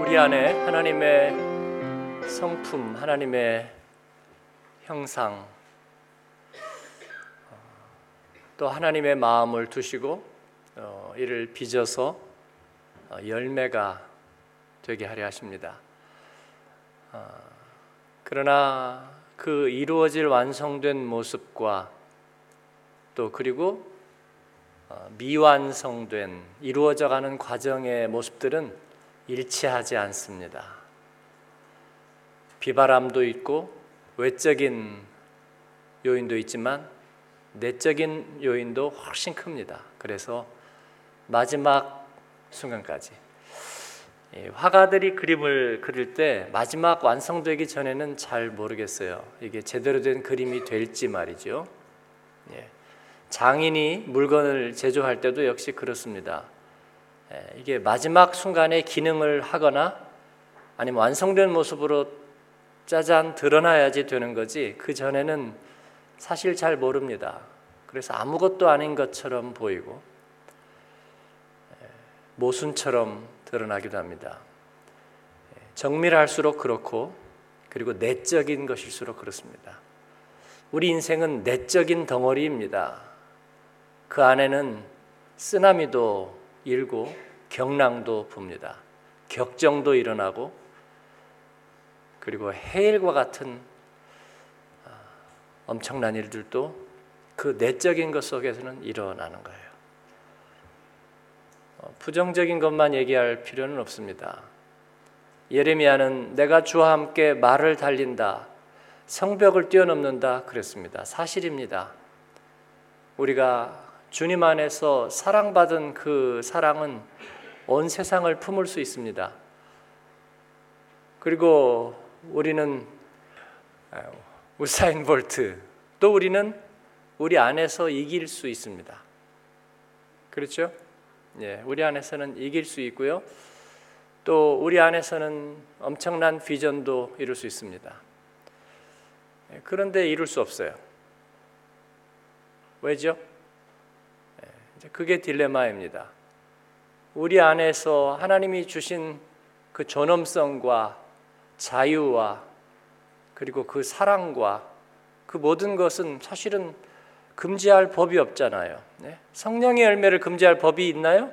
우리 안에 하나님의 성품, 하나님의 형상, 또 하나님의 마음을 두시고 어, 이를 빚어서 어, 열매가 되게 하려 하십니다. 어, 그러나 그 이루어질 완성된 모습과 또 그리고 어, 미완성된 이루어져가는 과정의 모습들은 일치하지 않습니다. 비바람도 있고 외적인 요인도 있지만 내적인 요인도 훨씬 큽니다. 그래서 마지막 순간까지 화가들이 그림을 그릴 때 마지막 완성되기 전에는 잘 모르겠어요. 이게 제대로 된 그림이 될지 말이죠. 예. 장인이 물건을 제조할 때도 역시 그렇습니다. 예, 이게 마지막 순간에 기능을 하거나 아니면 완성된 모습으로 짜잔 드러나야지 되는 거지 그 전에는 사실 잘 모릅니다. 그래서 아무것도 아닌 것처럼 보이고 예, 모순처럼 드러나기도 합니다. 예, 정밀할수록 그렇고 그리고 내적인 것일수록 그렇습니다. 우리 인생은 내적인 덩어리입니다. 그 안에는 쓰나미도 일고 경랑도 붑니다. 격정도 일어나고 그리고 해일과 같은 아, 엄청난 일들도 그 내적인 것 속에서는 일어나는 거예요. 어, 부정적인 것만 얘기할 필요는 없습니다. 예레미야는 내가 주와 함께 말을 달린다, 성벽을 뛰어넘는다 그랬습니다. 사실입니다. 우리가 주님 안에서 사랑받은 그 사랑은 온 세상을 품을 수 있습니다. 그리고 우리는 아, 우사인 볼트 또 우리는 우리 안에서 이길 수 있습니다. 그렇죠? 예, 우리 안에서는 이길 수 있고요. 또 우리 안에서는 엄청난 비전도 이룰 수 있습니다. 예, 그런데 이룰 수 없어요. 왜죠? 예, 그게 딜레마입니다. 우리 안에서 하나님이 주신 그 존엄성과 자유와 그리고 그 사랑과 그 모든 것은 사실은 금지할 법이 없잖아요. 네? 성령의 열매를 금지할 법이 있나요?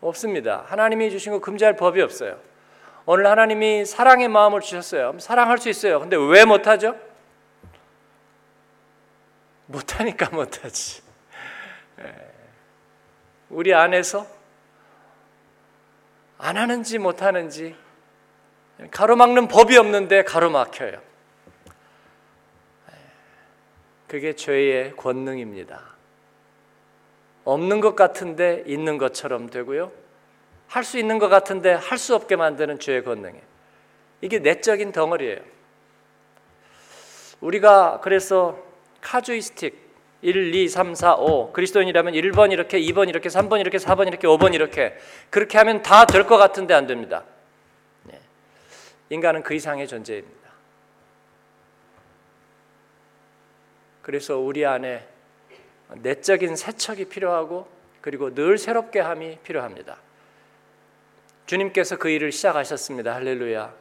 없습니다. 하나님이 주신 거 금지할 법이 없어요. 오늘 하나님이 사랑의 마음을 주셨어요. 사랑할 수 있어요. 근데 왜 못하죠? 못하니까 못하지. 예. 우리 안에서 안 하는지 못 하는지 가로막는 법이 없는데 가로막혀요. 그게 죄의 권능입니다. 없는 것 같은데 있는 것처럼 되고요. 할 수 있는 것 같은데 할 수 없게 만드는 죄의 권능이에요. 이게 내적인 덩어리예요. 우리가 그래서 카주이스틱 1, 2, 3, 4, 5 그리스도인이라면 1번 이렇게 2번 이렇게 3번 이렇게 4번 이렇게 5번 이렇게 그렇게 하면 다 될 것 같은데 안 됩니다. 네. 인간은 그 이상의 존재입니다. 그래서 우리 안에 내적인 세척이 필요하고 그리고 늘 새롭게 함이 필요합니다. 주님께서 그 일을 시작하셨습니다. 할렐루야.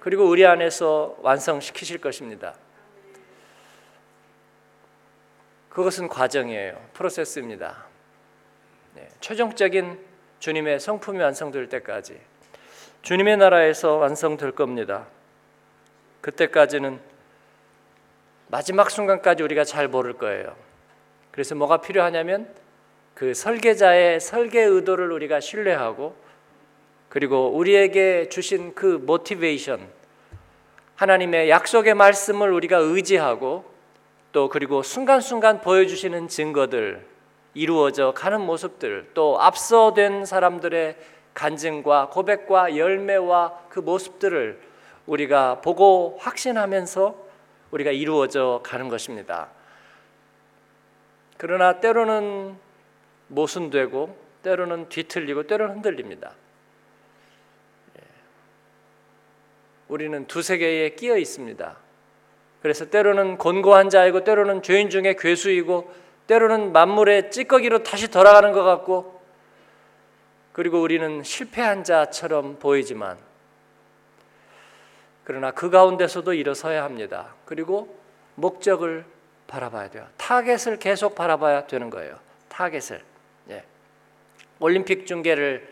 그리고 우리 안에서 완성시키실 것입니다. 그것은 과정이에요. 프로세스입니다. 네, 최종적인 주님의 성품이 완성될 때까지 주님의 나라에서 완성될 겁니다. 그때까지는 마지막 순간까지 우리가 잘 모를 거예요. 그래서 뭐가 필요하냐면 그 설계자의 설계 의도를 우리가 신뢰하고 그리고 우리에게 주신 그 모티베이션 하나님의 약속의 말씀을 우리가 의지하고 또 그리고 순간순간 보여주시는 증거들 이루어져 가는 모습들 또 앞서된 사람들의 간증과 고백과 열매와 그 모습들을 우리가 보고 확신하면서 우리가 이루어져 가는 것입니다. 그러나 때로는 모순되고 때로는 뒤틀리고 때로는 흔들립니다. 예. 우리는 두세 개에 끼어 있습니다. 그래서 때로는 곤고한 자이고 때로는 죄인 중에 괴수이고 때로는 만물의 찌꺼기로 다시 돌아가는 것 같고 그리고 우리는 실패한 자처럼 보이지만 그러나 그 가운데서도 일어서야 합니다. 그리고 목적을 바라봐야 돼요. 타겟을 계속 바라봐야 되는 거예요. 타겟을. 예. 올림픽 중계를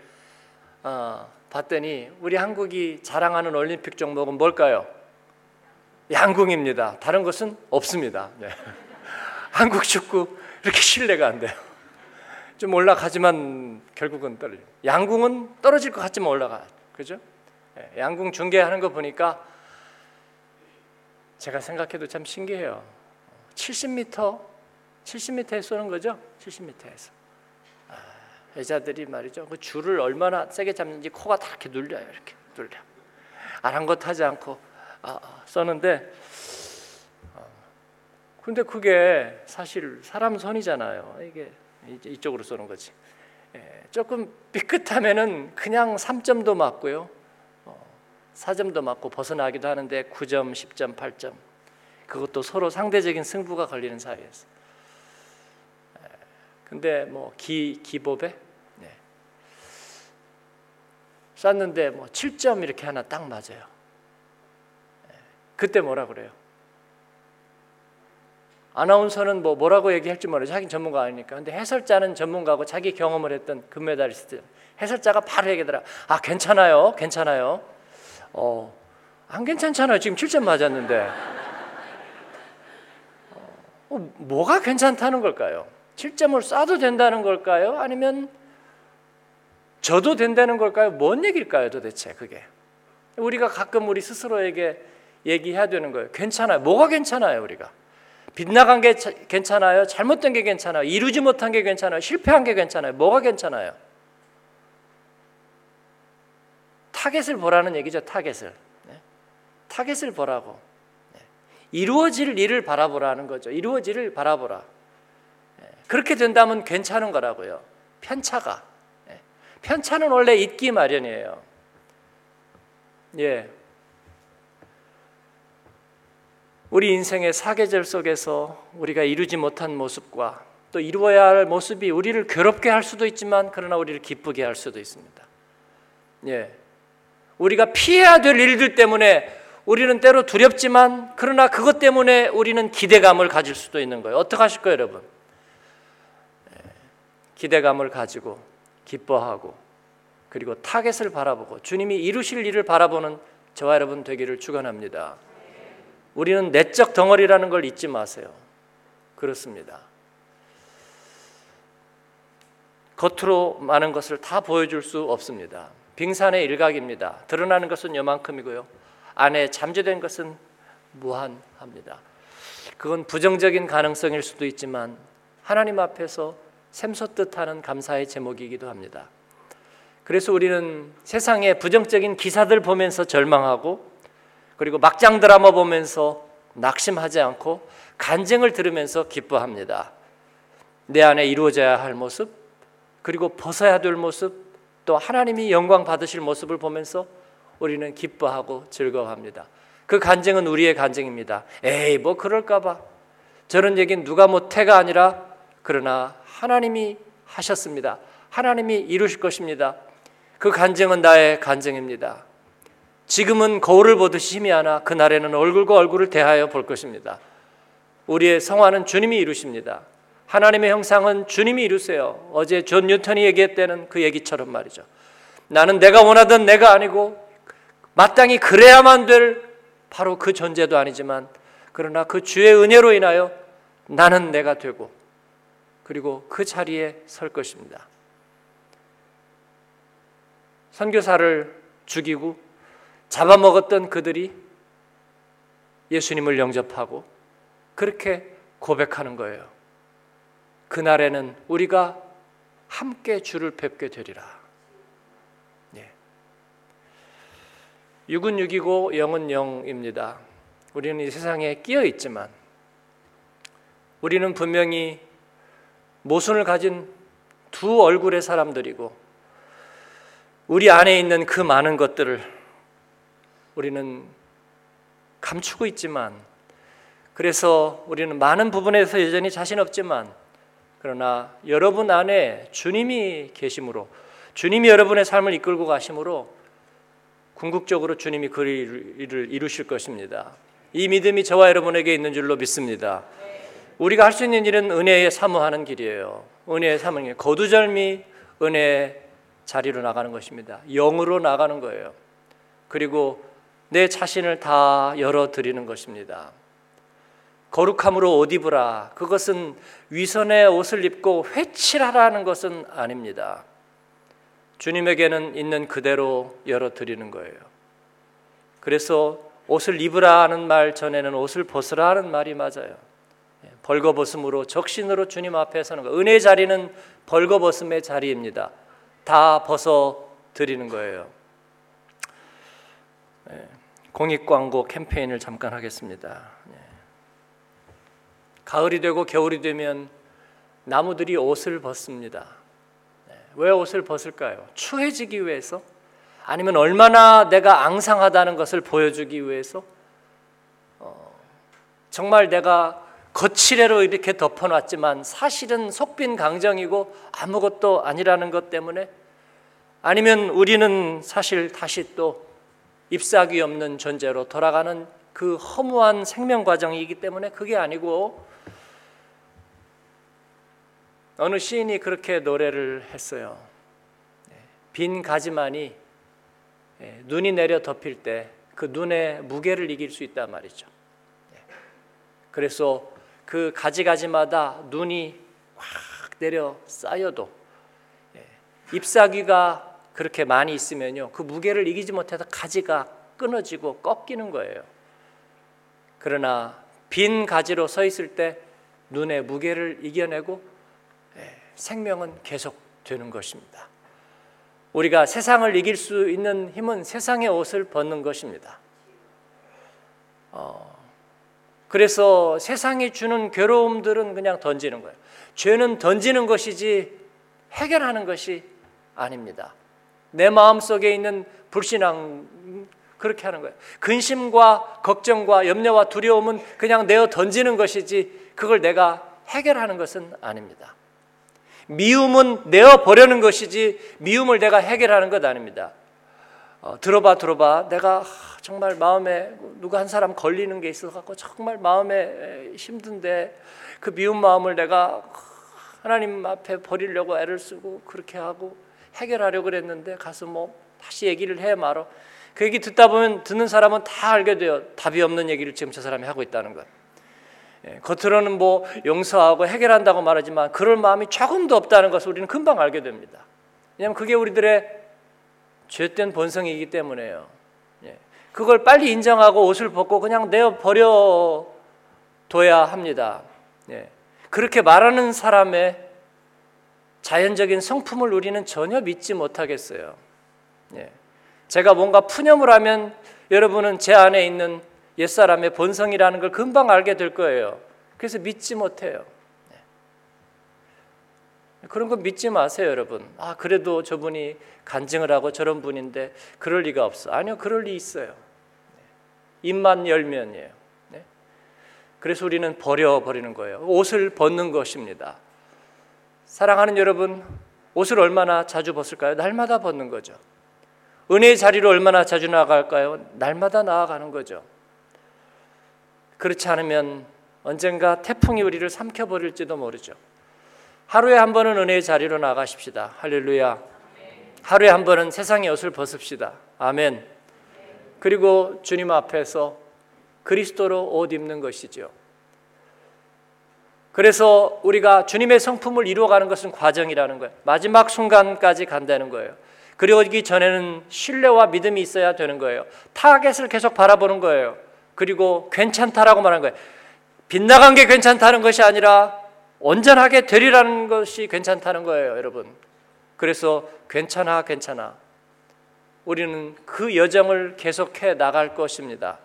어, 봤더니 우리 한국이 자랑하는 올림픽 종목은 뭘까요? 양궁입니다. 다른 것은 없습니다. 네. 한국 축구 이렇게 신뢰가 안 돼요. 좀 올라가지만 결국은 떨어져. 양궁은 떨어질 것 같지만 올라가. 그죠? 네. 양궁 중계하는 거 보니까 제가 생각해도 참 신기해요. 70m, 70m에 쏘는 거죠? 70m에서. 아, 여자들이 말이죠. 그 줄을 얼마나 세게 잡는지 코가 다 이렇게 눌려요. 이렇게 눌려. 아랑곳하지 않고 아, 아, 어, 근데 그게 사실 사람 손이잖아요. 이게 이쪽으로 쏘는 거지. 예, 조금 삐끗하면은 그냥 3점도 맞고요. 4점도 어, 맞고 벗어나기도 하는데 9점, 10점, 8점. 그것도 서로 상대적인 승부가 걸리는 사이에서. 예, 근데 뭐 기 기법에 네. 쐈는데 뭐 7점 이렇게 하나 딱 맞아요. 그때 뭐라 그래요? 아나운서는 뭐 뭐라고 얘기할지 모르죠. 자기 전문가 아니니까. 근데 해설자는 전문가고 자기 경험을 했던 금메달리스트. 해설자가 바로 얘기하더라. 아 괜찮아요, 괜찮아요. 어, 안 괜찮잖아요. 지금 7점 맞았는데. 어, 뭐가 괜찮다는 걸까요? 7점을 쏴도 된다는 걸까요? 아니면 저도 된다는 걸까요? 뭔 얘기일까요, 도대체 그게? 우리가 가끔 우리 스스로에게 얘기해야 되는 거예요. 괜찮아요. 뭐가 괜찮아요, 우리가? 빗나간 게 괜찮아요? 잘못된 게 괜찮아요? 이루지 못한 게 괜찮아요? 실패한 게 괜찮아요? 뭐가 괜찮아요? 타겟을 보라는 얘기죠, 타겟을. 네? 타겟을 보라고. 네. 이루어질 일을 바라보라는 거죠. 이루어질 일을 바라보라. 네. 그렇게 된다면 괜찮은 거라고요. 편차가. 네. 편차는 원래 있기 마련이에요. 예. 우리 인생의 사계절 속에서 우리가 이루지 못한 모습과 또 이루어야 할 모습이 우리를 괴롭게 할 수도 있지만 그러나 우리를 기쁘게 할 수도 있습니다. 예. 우리가 피해야 될 일들 때문에 우리는 때로 두렵지만 그러나 그것 때문에 우리는 기대감을 가질 수도 있는 거예요. 어떻게 하실 거예요, 여러분? 예. 기대감을 가지고 기뻐하고 그리고 타겟을 바라보고 주님이 이루실 일을 바라보는 저와 여러분 되기를 축원합니다. 우리는 기적 덩어리라는 걸 잊지 마세요. 그렇습니다. 겉으로 많은 것을 다 보여줄 수 없습니다. 빙산의 일각입니다. 드러나는 것은 요만큼이고요. 안에 잠재된 것은 무한합니다. 그건 부정적인 가능성일 수도 있지만 하나님 앞에서 샘솟듯하는 감사의 제목이기도 합니다. 그래서 우리는 세상의 부정적인 기사들 보면서 절망하고 그리고 막장 드라마 보면서 낙심하지 않고 간증을 들으면서 기뻐합니다. 내 안에 이루어져야 할 모습, 그리고 벗어야 될 모습, 또 하나님이 영광 받으실 모습을 보면서 우리는 기뻐하고 즐거워합니다. 그 간증은 우리의 간증입니다. 에이, 뭐 그럴까봐. 저런 얘기는 누가 못해가 아니라 그러나 하나님이 하셨습니다. 하나님이 이루실 것입니다. 그 간증은 나의 간증입니다. 지금은 거울을 보듯이 희미하나 그날에는 얼굴과 얼굴을 대하여 볼 것입니다. 우리의 성화는 주님이 이루십니다. 하나님의 형상은 주님이 이루세요. 어제 존 뉴턴이 얘기했다는 그 얘기처럼 말이죠. 나는 내가 원하던 내가 아니고 마땅히 그래야만 될 바로 그 존재도 아니지만 그러나 그 주의 은혜로 인하여 나는 내가 되고 그리고 그 자리에 설 것입니다. 선교사를 죽이고 잡아먹었던 그들이 예수님을 영접하고 그렇게 고백하는 거예요. 그날에는 우리가 함께 주를 뵙게 되리라. 예. 육은 육이고 영은 영입니다. 우리는 이 세상에 끼어 있지만 우리는 분명히 모순을 가진 두 얼굴의 사람들이고 우리 안에 있는 그 많은 것들을 우리는 감추고 있지만 그래서 우리는 많은 부분에서 여전히 자신 없지만 그러나 여러분 안에 주님이 계심으로 주님이 여러분의 삶을 이끌고 가심으로 궁극적으로 주님이 그 일을 이루실 것입니다. 이 믿음이 저와 여러분에게 있는 줄로 믿습니다. 우리가 할 수 있는 일은 은혜에 사모하는 길이에요. 은혜에 사모하는 길. 거두절미 은혜 자리로 나가는 것입니다. 영으로 나가는 거예요. 그리고 내 자신을 다 열어 드리는 것입니다. 거룩함으로 옷 입으라. 그것은 위선의 옷을 입고 회칠하라는 것은 아닙니다. 주님에게는 있는 그대로 열어 드리는 거예요. 그래서 옷을 입으라 하는 말 전에는 옷을 벗으라 하는 말이 맞아요. 예, 벌거벗음으로 적신으로 주님 앞에 서는 거. 은혜 자리는 벌거벗음의 자리입니다. 다 벗어 드리는 거예요. 예, 공익 광고 캠페인을 잠깐 하겠습니다. 예. 가을이 되고 겨울이 되면 나무들이 옷을 벗습니다. 왜 옷을 벗을까요? 추해지기 위해서? 아니면 얼마나 내가 앙상하다는 것을 보여주기 위해서? 어, 정말 내가 거칠애로 이렇게 덮어놨지만 사실은 속빈 강정이고 아무것도 아니라는 것 때문에 아니면 우리는 사실 다시 또 잎사귀 없는 존재로 돌아가는 그 허무한 생명 과정이기 때문에 그게 아니고 어느 시인이 그렇게 노래를 했어요. 네, 빈 가지만이 예, 눈이 내려 덮일 때 그 눈의 무게를 이길 수 있단 말이죠. 네, 그래서 그 가지가지마다 눈이 확 내려 쌓여도 예, 잎사귀가 그렇게 많이 있으면요 그 무게를 이기지 못해서 가지가 끊어지고 꺾이는 거예요. 그러나 빈 가지로 서 있을 때 눈의 무게를 이겨내고 생명은 계속 되는 것입니다. 우리가 세상을 이길 수 있는 힘은 세상의 옷을 벗는 것입니다. 어, 그래서 세상이 주는 괴로움들은 그냥 던지는 거예요. 죄는 던지는 것이지 해결하는 것이 아닙니다. 내 마음 속에 있는 불신앙 그렇게 하는 거예요. 근심과 걱정과 염려와 두려움은 그냥 내어 던지는 것이지 그걸 내가 해결하는 것은 아닙니다. 미움은 내어 버리는 것이지 미움을 내가 해결하는 것 아닙니다. 어, 들어봐 들어봐 내가 정말 마음에 누가 한 사람 걸리는 게 있어 갖고 정말 마음에 힘든데 그 미운 마음을 내가 하나님 앞에 버리려고 애를 쓰고 그렇게 하고 해결하려고 그랬는데 가서 뭐 다시 얘기를 해 말어. 그 얘기 듣다 보면 듣는 사람은 다 알게 돼요. 답이 없는 얘기를 지금 저 사람이 하고 있다는 것. 예, 겉으로는 뭐 용서하고 해결한다고 말하지만 그럴 마음이 조금도 없다는 것을 우리는 금방 알게 됩니다. 왜냐하면 그게 우리들의 죄된 본성이기 때문에요. 예, 그걸 빨리 인정하고 옷을 벗고 그냥 내어 버려 둬야 합니다. 예, 그렇게 말하는 사람의 자연적인 성품을 우리는 전혀 믿지 못하겠어요. 제가 뭔가 푸념을 하면 여러분은 제 안에 있는 옛사람의 본성이라는 걸 금방 알게 될 거예요. 그래서 믿지 못해요. 네. 그런 거 믿지 마세요, 여러분. 아, 그래도 저분이 간증을 하고 저런 분인데 그럴 리가 없어. 아니요, 그럴 리 있어요. 네. 입만 열면이에요. 네. 그래서 우리는 버려버리는 거예요. 옷을 벗는 것입니다. 사랑하는 여러분, 옷을 얼마나 자주 벗을까요? 날마다 벗는 거죠. 은혜의 자리로 얼마나 자주 나아갈까요? 날마다 나아가는 거죠. 그렇지 않으면 언젠가 태풍이 우리를 삼켜버릴지도 모르죠. 하루에 한 번은 은혜의 자리로 나가십시다. 할렐루야. 하루에 한 번은 세상의 옷을 벗읍시다. 아멘. 그리고 주님 앞에서 그리스도로 옷 입는 것이죠. 그래서 우리가 주님의 성품을 이루어가는 것은 과정이라는 거예요. 마지막 순간까지 간다는 거예요. 그러기 전에는 신뢰와 믿음이 있어야 되는 거예요. 타겟을 계속 바라보는 거예요. 그리고 괜찮다라고 말하는 거예요. 빗나간 게 괜찮다는 것이 아니라 온전하게 되리라는 것이 괜찮다는 거예요, 여러분. 그래서 괜찮아, 괜찮아. 우리는 그 여정을 계속해 나갈 것입니다.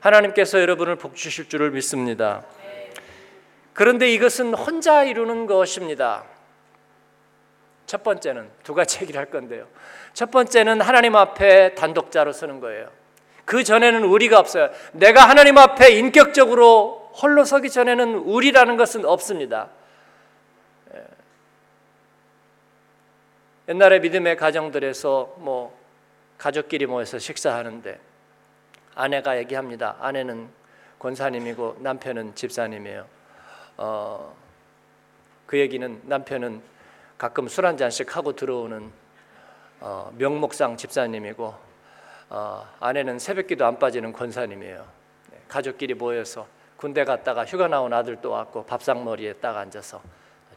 하나님께서 여러분을 복 주실 줄을 믿습니다. 그런데 이것은 혼자 이루는 것입니다. 첫 번째는 두 가지 얘기를 할 건데요. 첫 번째는 하나님 앞에 단독자로 서는 거예요. 그 전에는 우리가 없어요. 내가 하나님 앞에 인격적으로 홀로 서기 전에는 우리라는 것은 없습니다. 옛날에 믿음의 가정들에서 뭐 가족끼리 모여서 식사하는데 아내가 얘기합니다. 아내는 권사님이고 남편은 집사님이에요. 어, 그 얘기는 남편은 가끔 술 한 잔씩 하고 들어오는 어, 명목상 집사님이고 어, 아내는 새벽기도 안 빠지는 권사님이에요. 네, 가족끼리 모여서 군대 갔다가 휴가 나온 아들도 왔고 밥상머리에 딱 앉아서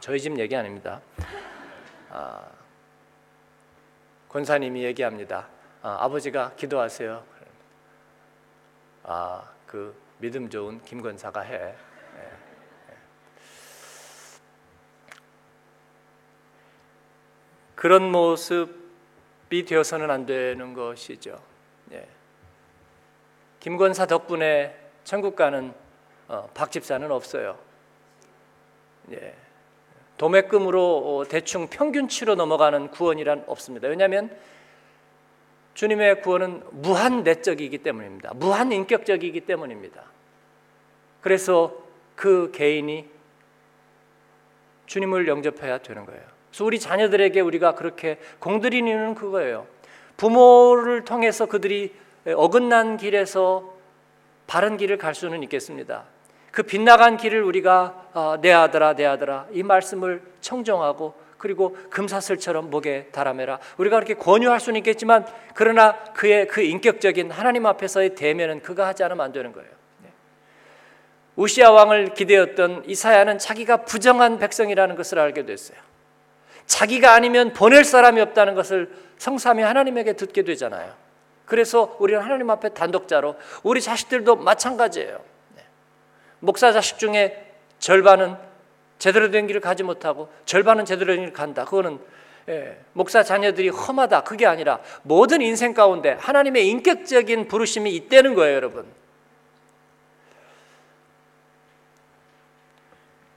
저희 집 얘기 아닙니다. 아, 권사님이 얘기합니다. 아, 버지가 기도하세요. 아, 그 믿음 좋은 김 권사가 해. 예, 예. 그런 모습이 되어서는 안 되는 것이죠. 예. 김 권사 덕분에 천국 가는 어, 박 집사는 없어요. 예. 도매금으로 어, 대충 평균치로 넘어가는 구원이란 없습니다. 왜냐하면 주님의 구원은 무한 내적이기 때문입니다. 무한 인격적이기 때문입니다. 그래서 그 개인이 주님을 영접해야 되는 거예요. 그래서 우리 자녀들에게 우리가 그렇게 공들이는 이유는 그거예요. 부모를 통해서 그들이 어긋난 길에서 바른 길을 갈 수는 있겠습니다. 그 빗나간 길을 우리가 어, 내 아들아 내 아들아 이 말씀을 청정하고 그리고 금사슬처럼 목에 달아매라. 우리가 그렇게 권유할 수는 있겠지만 그러나 그의 그 인격적인 하나님 앞에서의 대면은 그가 하지 않으면 안 되는 거예요. 네. 우시아 왕을 기대었던 이사야는 자기가 부정한 백성이라는 것을 알게 됐어요. 자기가 아니면 보낼 사람이 없다는 것을 성삼위 하나님에게 듣게 되잖아요. 그래서 우리는 하나님 앞에 단독자로 우리 자식들도 마찬가지예요. 네. 목사 자식 중에 절반은 제대로 된 길을 가지 못하고 절반은 제대로 된 길을 간다. 그거는 예, 목사 자녀들이 험하다. 그게 아니라 모든 인생 가운데 하나님의 인격적인 부르심이 있다는 거예요, 여러분.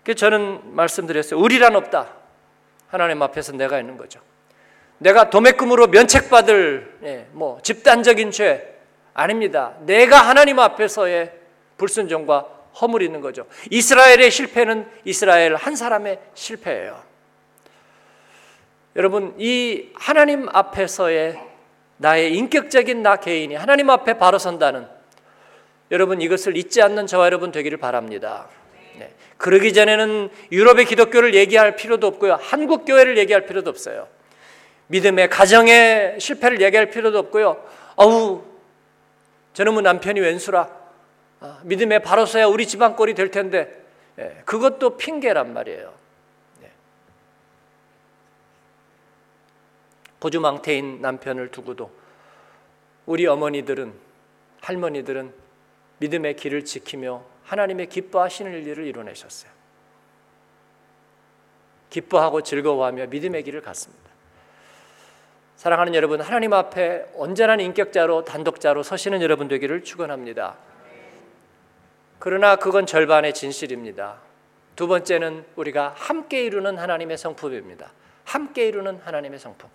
그 저는 말씀드렸어요. 우리란 없다. 하나님 앞에서 내가 있는 거죠. 내가 도매금으로 면책받을 예, 뭐 집단적인 죄 아닙니다. 내가 하나님 앞에서의 불순종과 허물 있는 거죠. 이스라엘의 실패는 이스라엘 한 사람의 실패예요. 여러분, 이 하나님 앞에서의 나의 인격적인 나 개인이 하나님 앞에 바로 선다는 여러분 이것을 잊지 않는 저와 여러분 되기를 바랍니다. 네. 그러기 전에는 유럽의 기독교를 얘기할 필요도 없고요. 한국 교회를 얘기할 필요도 없어요. 믿음의 가정의 실패를 얘기할 필요도 없고요. 어우, 저놈은 남편이 왼수라. 아, 믿음의 바로 서야 우리 집안 꼴이 될 텐데 예, 그것도 핑계란 말이에요. 예. 고주망태인 남편을 두고도 우리 어머니들은 할머니들은 믿음의 길을 지키며 하나님의 기뻐하시는 일을 이뤄내셨어요. 기뻐하고 즐거워하며 믿음의 길을 갔습니다. 사랑하는 여러분, 하나님 앞에 언제나 인격자로 단독자로 서시는 여러분 되기를 축원합니다. 그러나 그건 절반의 진실입니다. 두 번째는 우리가 함께 이루는 하나님의 성품입니다. 함께 이루는 하나님의 성품.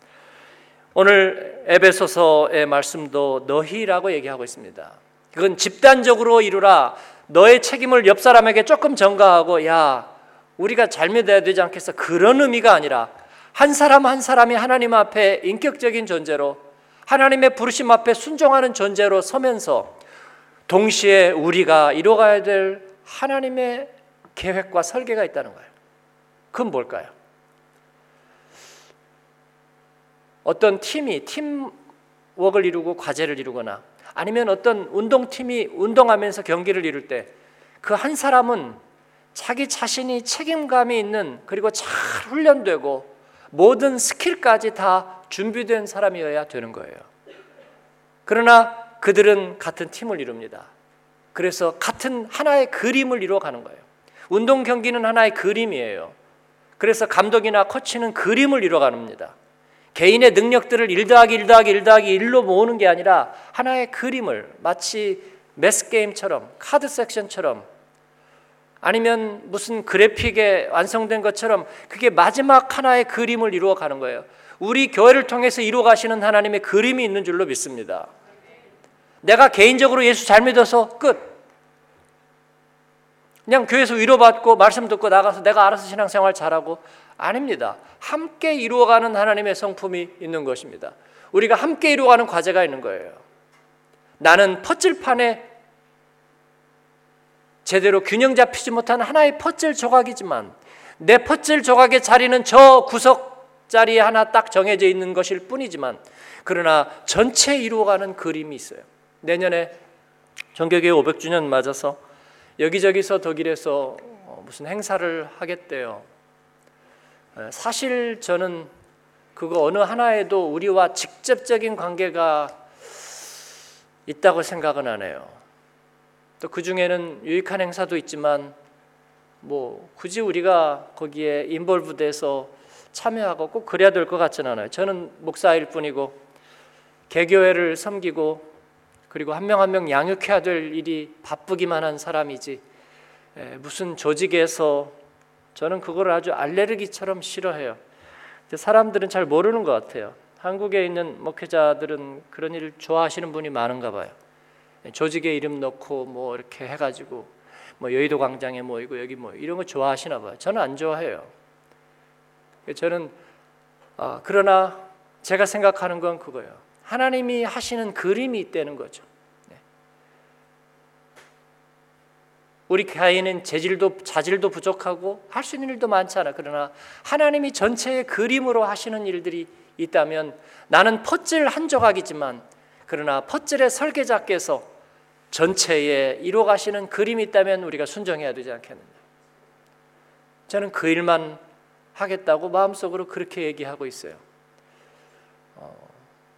오늘 에베소서의 말씀도 너희라고 얘기하고 있습니다. 그건 집단적으로 이루라. 너의 책임을 옆 사람에게 조금 전가하고 야 우리가 잘 믿어야 되지 않겠어. 그런 의미가 아니라 한 사람 한 사람이 하나님 앞에 인격적인 존재로 하나님의 부르심 앞에 순종하는 존재로 서면서 동시에 우리가 이뤄가야 될 하나님의 계획과 설계가 있다는 거예요. 그건 뭘까요? 어떤 팀이 팀워크를 이루고 과제를 이루거나 아니면 어떤 운동팀이 운동하면서 경기를 이룰 때 그 한 사람은 자기 자신이 책임감이 있는 그리고 잘 훈련되고 모든 스킬까지 다 준비된 사람이어야 되는 거예요. 그러나 그들은 같은 팀을 이룹니다. 그래서 같은 하나의 그림을 이루어가는 거예요. 운동 경기는 하나의 그림이에요. 그래서 감독이나 코치는 그림을 이루어갑니다. 개인의 능력들을 1 더하기 1 더하기 1 더하기 1로 모으는 게 아니라 하나의 그림을 마치 매스 게임처럼 카드 섹션처럼 아니면 무슨 그래픽에 완성된 것처럼 그게 마지막 하나의 그림을 이루어 가는 거예요. 우리 교회를 통해서 이루어 가시는 하나님의 그림이 있는 줄로 믿습니다. 내가 개인적으로 예수 잘 믿어서 끝. 그냥 교회에서 위로받고 말씀 듣고 나가서 내가 알아서 신앙생활 잘하고 아닙니다. 함께 이루어가는 하나님의 성품이 있는 것입니다. 우리가 함께 이루어가는 과제가 있는 거예요. 나는 퍼즐판에 제대로 균형 잡히지 못한 하나의 퍼즐 조각이지만 내 퍼즐 조각의 자리는 저 구석 자리에 하나 딱 정해져 있는 것일 뿐이지만 그러나 전체 이루어가는 그림이 있어요. 내년에 정교교회 500주년 맞아서 여기저기서 독일에서 어, 무슨 행사를 하겠대요. 사실 저는 그거 어느 하나에도 우리와 직접적인 관계가 있다고 생각은 안 해요. 또 그 중에는 유익한 행사도 있지만 뭐 굳이 우리가 거기에 인볼브돼서 참여하고 꼭 그래야 될 것 같지는 않아요. 저는 목사일 뿐이고 개교회를 섬기고 그리고 한 명 한 명 양육해야 될 일이 바쁘기만 한 사람이지 무슨 조직에서 저는 그걸 아주 알레르기처럼 싫어해요. 사람들은 잘 모르는 것 같아요. 한국에 있는 목회자들은 그런 일을 좋아하시는 분이 많은가 봐요. 조직에 이름 넣고 뭐 이렇게 해가지고 뭐 여의도 광장에 모이고 여기 뭐 이런 거 좋아하시나 봐요. 저는 안 좋아해요. 저는 아, 그러나 제가 생각하는 건 그거예요. 하나님이 하시는 그림이 있다는 거죠. 우리 교회는 재질도 자질도 부족하고 할 수 있는 일도 많잖아. 그러나 하나님이 전체의 그림으로 하시는 일들이 있다면 나는 퍼즐 한 조각이지만 그러나 퍼즐의 설계자께서 전체에 이루어 가시는 그림이 있다면 우리가 순종해야 되지 않겠느냐. 저는 그 일만 하겠다고 마음속으로 그렇게 얘기하고 있어요. 어,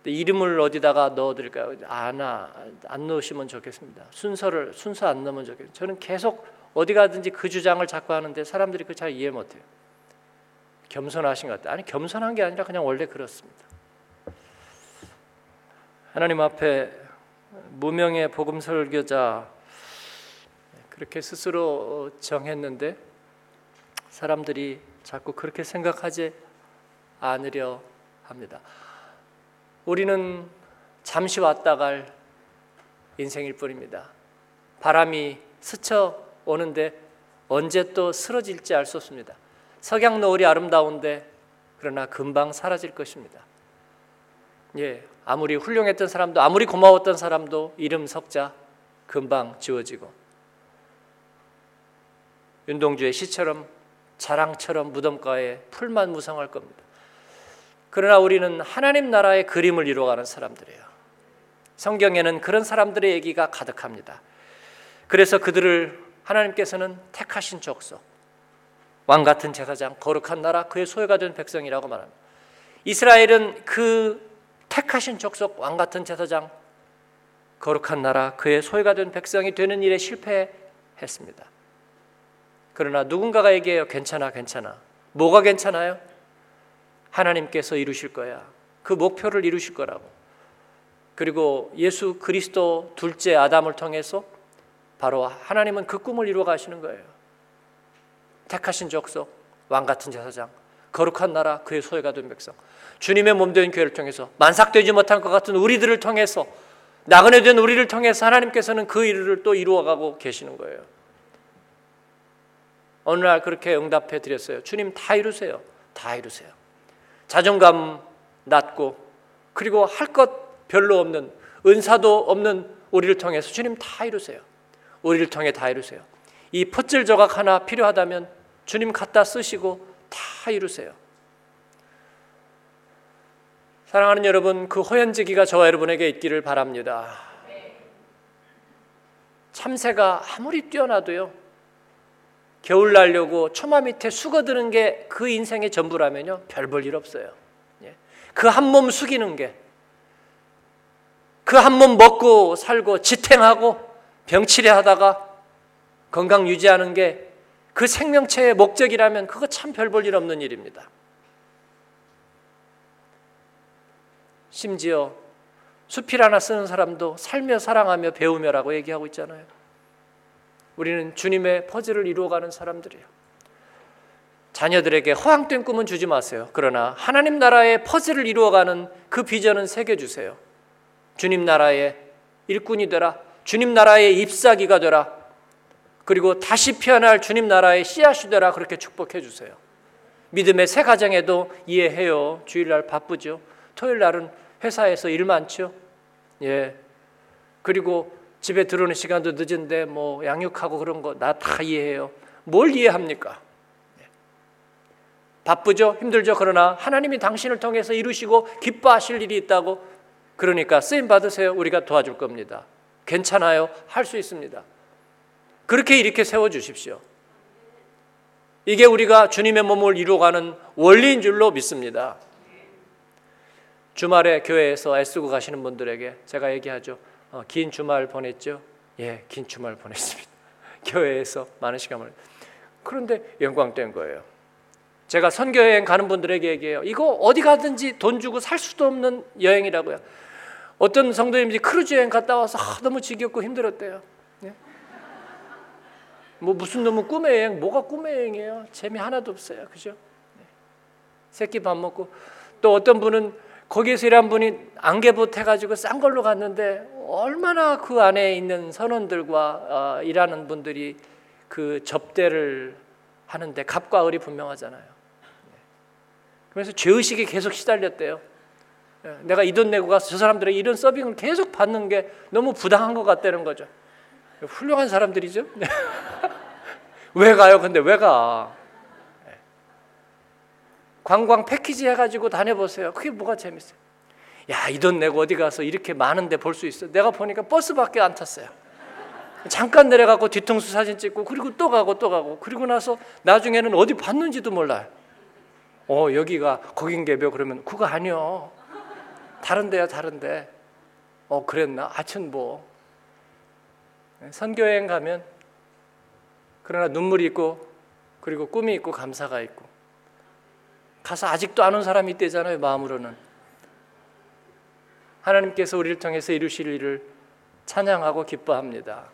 이름을 어디다가 넣어드릴까요? 아나 안 넣으시면 좋겠습니다. 순서를 순서 안 넣으면 좋겠어요. 저는 계속 어디 가든지 그 주장을 자꾸 하는데 사람들이 그 잘 이해 못해요. 겸손하신 것 같아요. 아니 겸손한 게 아니라 그냥 원래 그렇습니다. 하나님 앞에 무명의 복음 설교자 그렇게 스스로 정했는데 사람들이 자꾸 그렇게 생각하지 않으려 합니다. 우리는 잠시 왔다 갈 인생일 뿐입니다. 바람이 스쳐 오는데 언제 또 쓰러질지 알 수 없습니다. 석양 노을이 아름다운데 그러나 금방 사라질 것입니다. 예, 아무리 훌륭했던 사람도 아무리 고마웠던 사람도 이름 석자 금방 지워지고 윤동주의 시처럼 자랑처럼 무덤가에 풀만 무성할 겁니다. 그러나 우리는 하나님 나라의 그림을 이루어가는 사람들이에요. 성경에는 그런 사람들의 얘기가 가득합니다. 그래서 그들을 하나님께서는 택하신 족속, 왕 같은 제사장, 거룩한 나라, 그의 소유가 된 백성이라고 말합니다. 이스라엘은 그 택하신 족속, 왕 같은 제사장, 거룩한 나라, 그의 소유가 된 백성이 되는 일에 실패했습니다. 그러나 누군가가 얘기해요. 괜찮아, 괜찮아. 뭐가 괜찮아요? 하나님께서 이루실 거야. 그 목표를 이루실 거라고. 그리고 예수 그리스도 둘째 아담을 통해서 바로 하나님은 그 꿈을 이루어 가시는 거예요. 택하신 족속, 왕 같은 제사장, 거룩한 나라, 그의 소유가 된 백성. 주님의 몸 된 교회를 통해서 만삭되지 못한 것 같은 우리들을 통해서 나그네 된 우리를 통해서 하나님께서는 그 일을 또 이루어가고 계시는 거예요. 어느 날 그렇게 응답해 드렸어요. 주님 다 이루세요. 다 이루세요. 자존감 낮고 그리고 할 것 별로 없는 은사도 없는 우리를 통해서 주님 다 이루세요. 우리를 통해 다 이루세요. 이 퍼즐 조각 하나 필요하다면 주님 갖다 쓰시고 다 이루세요. 사랑하는 여러분, 그 호연지기가 저와 여러분에게 있기를 바랍니다. 참새가 아무리 뛰어나도요, 겨울 날려고 초마 밑에 숙어드는 게 그 인생의 전부라면요, 별 볼 일 없어요. 예. 그한 몸 숙이는 게, 그 한 몸 먹고 살고 지탱하고 병치레 하다가 건강 유지하는 게 그 생명체의 목적이라면 그거 참 별 볼 일 없는 일입니다. 심지어 수필 하나 쓰는 사람도 살며 사랑하며 배우며라고 얘기하고 있잖아요. 우리는 주님의 퍼즐을 이루어가는 사람들이에요. 자녀들에게 허황된 꿈은 주지 마세요. 그러나 하나님 나라의 퍼즐을 이루어가는 그 비전은 새겨주세요. 주님 나라의 일꾼이 되라. 주님 나라의 잎사귀가 되라. 그리고 다시 피어날 주님 나라의 씨앗이 되라 그렇게 축복해 주세요. 믿음의 새 가정에도 이해해요. 주일날 바쁘죠. 토요일 날은 회사에서 일 많죠. 예. 그리고 집에 들어오는 시간도 늦은데 뭐 양육하고 그런 거 나 다 이해해요. 뭘 이해합니까? 예. 바쁘죠? 힘들죠? 그러나 하나님이 당신을 통해서 이루시고 기뻐하실 일이 있다고 그러니까 쓰임 받으세요. 우리가 도와줄 겁니다. 괜찮아요. 할 수 있습니다. 그렇게 이렇게 세워 주십시오. 이게 우리가 주님의 몸을 이루어가는 원리인 줄로 믿습니다. 주말에 교회에서 애쓰고 가시는 분들에게 제가 얘기하죠. 어, 긴 주말 보냈죠? 예, 긴 주말 보냈습니다. 교회에서 많은 시간을. 그런데 영광된 거예요. 제가 선교 여행 가는 분들에게 얘기해요. 이거 어디 가든지 돈 주고 살 수도 없는 여행이라고요. 어떤 성도님들이 크루즈 여행 갔다 와서 아, 너무 지겹고 힘들었대요. 예? 뭐 무슨 너무 꿈의 여행, 뭐가 꿈의 여행이에요? 재미 하나도 없어요. 그죠? 네. 새끼 밥 먹고 또 어떤 분은 거기에서 일한 분이 안개봇 해가지고 싼 걸로 갔는데 얼마나 그 안에 있는 선원들과 어, 일하는 분들이 그 접대를 하는데 갑과 을이 분명하잖아요. 네. 그래서 죄의식에 계속 시달렸대요. 예, 내가 이 돈 내고 가서 저 사람들의 이런 서빙을 계속 받는 게 너무 부당한 것 같다는 거죠. 훌륭한 사람들이죠. 왜 가요? 근데 왜 가? 예. 관광 패키지 해가지고 다녀보세요. 그게 뭐가 재밌어요? 야, 이 돈 내고 어디 가서 이렇게 많은데 볼 수 있어. 내가 보니까 버스밖에 안 탔어요. 잠깐 내려가고 뒤통수 사진 찍고 그리고 또 가고 또 가고 그리고 나서 나중에는 어디 봤는지도 몰라요. 어, 여기가 거긴 개벼 그러면 그거 아니요. 다른 데야 다른 데. 어, 그랬나? 하여튼 뭐 선교여행 가면 그러나 눈물이 있고 그리고 꿈이 있고 감사가 있고 가서 아직도 안 온 사람이 있대잖아요 마음으로는 하나님께서 우리를 통해서 이루실 일을 찬양하고 기뻐합니다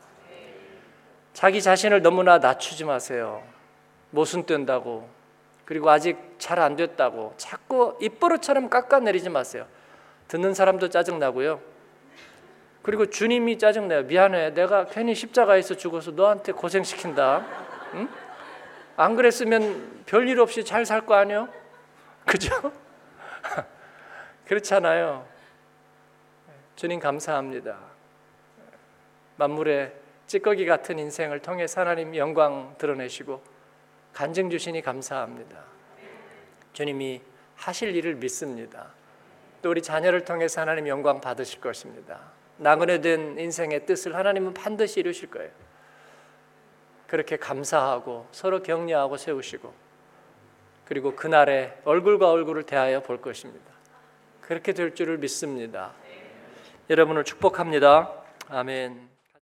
자기 자신을 너무나 낮추지 마세요 모순 뜬다고 그리고 아직 잘 안 됐다고 자꾸 입버릇처럼 깎아내리지 마세요 듣는 사람도 짜증나고요 그리고 주님이 짜증내요. 미안해. 내가 괜히 십자가에서 죽어서 너한테 고생시킨다. 응? 안 그랬으면 별일 없이 잘 살 거 아니요? 그죠? 그렇잖아요. 주님 감사합니다. 만물의 찌꺼기 같은 인생을 통해 하나님 영광 드러내시고 간증 주시니 감사합니다. 주님이 하실 일을 믿습니다. 또 우리 자녀를 통해서 하나님 영광 받으실 것입니다. 나그네된 인생의 뜻을 하나님은 반드시 이루실 거예요. 그렇게 감사하고 서로 격려하고 세우시고 그리고 그날에 얼굴과 얼굴을 대하여 볼 것입니다. 그렇게 될 줄을 믿습니다. 여러분을 축복합니다. 아멘.